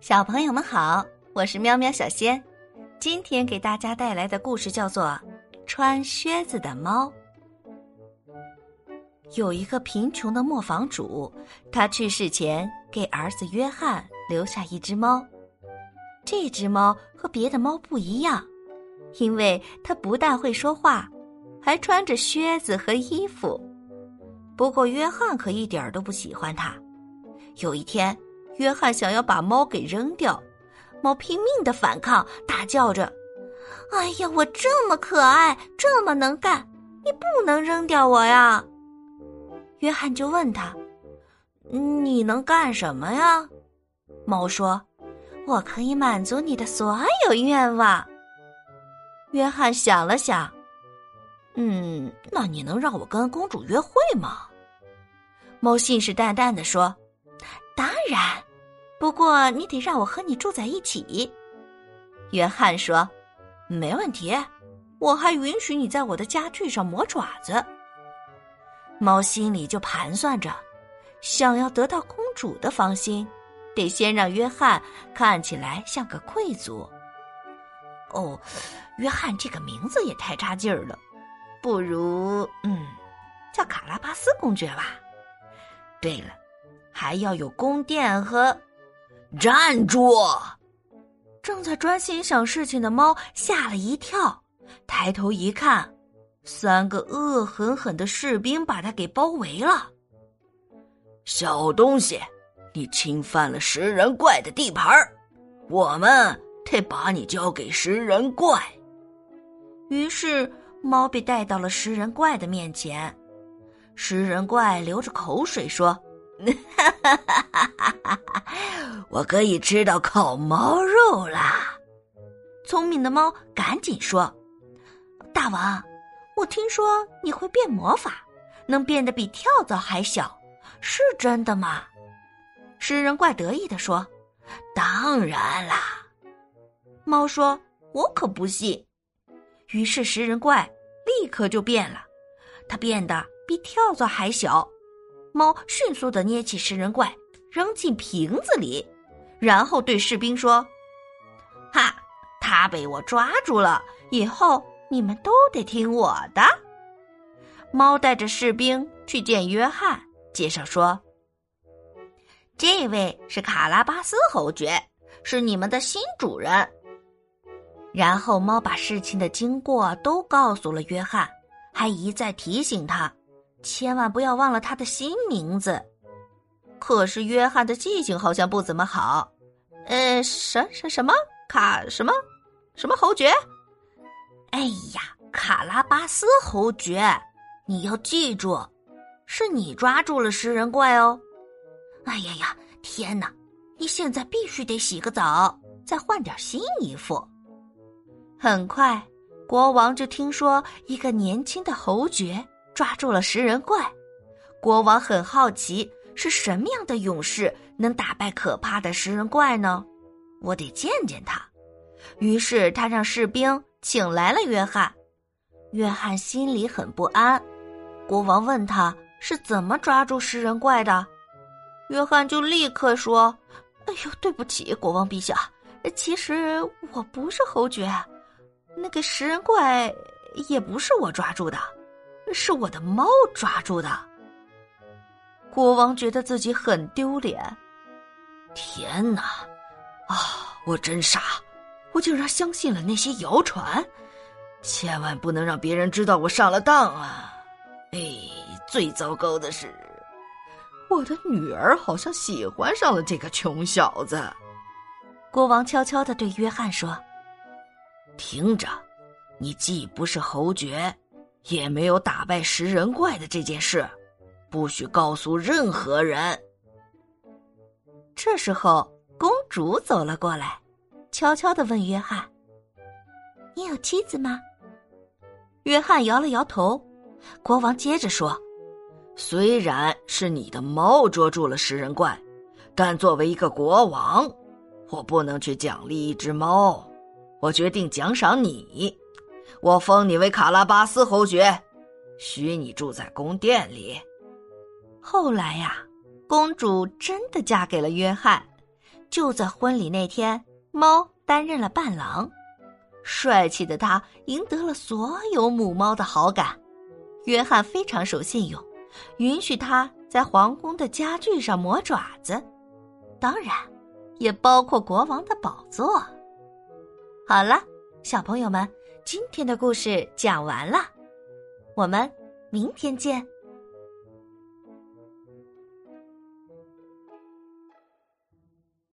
小朋友们好，我是喵喵小仙，今天给大家带来的故事叫做《穿靴子的猫》。有一个贫穷的磨坊主，他去世前给儿子约翰留下一只猫。这只猫和别的猫不一样，因为它不但会说话，还穿着靴子和衣服。不过约翰可一点都不喜欢它。有一天。约翰想要把猫给扔掉，猫拼命的反抗，大叫着：“哎呀，我这么可爱，这么能干，你不能扔掉我呀！”约翰就问他：“你能干什么呀？”猫说：“我可以满足你的所有愿望。”约翰想了想：“嗯，那你能让我跟公主约会吗？”猫信誓旦旦的说：“当然。”不过你得让我和你住在一起，约翰说：“没问题，我还允许你在我的家具上磨爪子。”猫心里就盘算着，想要得到公主的芳心，得先让约翰看起来像个贵族。哦，约翰这个名字也太差劲儿了，不如嗯，叫卡拉巴斯公爵吧。对了，还要有宫殿和。站住！正在专心想事情的猫吓了一跳，抬头一看，三个恶狠狠的士兵把他给包围了。小东西，你侵犯了食人怪的地盘我们得把你交给食人怪。于是，猫被带到了食人怪的面前。食人怪流着口水说。哈哈哈！我可以吃到烤猫肉啦！聪明的猫赶紧说：“大王，我听说你会变魔法，能变得比跳蚤还小，是真的吗？”食人怪得意的说：“当然啦！”猫说：“我可不信。”于是食人怪立刻就变了，它变得比跳蚤还小。猫迅速的捏起食人怪，扔进瓶子里，然后对士兵说：“哈，他被我抓住了，以后你们都得听我的。”猫带着士兵去见约翰，介绍说：“这位是卡拉巴斯侯爵，是你们的新主人。”然后猫把事情的经过都告诉了约翰，还一再提醒他。千万不要忘了他的新名字。可是约翰的记性好像不怎么好。呃，什什什么卡什么什么侯爵？哎呀，卡拉巴斯侯爵，你要记住，是你抓住了食人怪哦。哎呀呀，天哪！你现在必须得洗个澡，再换点新衣服。很快，国王就听说一个年轻的侯爵。抓住了食人怪，国王很好奇是什么样的勇士能打败可怕的食人怪呢？我得见见他。于是他让士兵请来了约翰。约翰心里很不安。国王问他是怎么抓住食人怪的，约翰就立刻说：“哎呦，对不起，国王陛下，其实我不是侯爵，那个食人怪也不是我抓住的。”是我的猫抓住的。国王觉得自己很丢脸。天哪！啊，我真傻，我竟然相信了那些谣传。千万不能让别人知道我上了当啊！哎，最糟糕的是，我的女儿好像喜欢上了这个穷小子。国王悄悄的对约翰说：“听着，你既不是侯爵。”也没有打败食人怪的这件事，不许告诉任何人。这时候，公主走了过来，悄悄的问约翰：“你有妻子吗？”约翰摇了摇头。国王接着说：“虽然是你的猫捉住了食人怪，但作为一个国王，我不能去奖励一只猫。我决定奖赏你。”我封你为卡拉巴斯侯爵，许你住在宫殿里。后来呀，公主真的嫁给了约翰，就在婚礼那天，猫担任了伴郎。帅气的他赢得了所有母猫的好感。约翰非常守信用，允许他在皇宫的家具上磨爪子，当然，也包括国王的宝座。好了，小朋友们，今天的故事讲完了，我们明天见。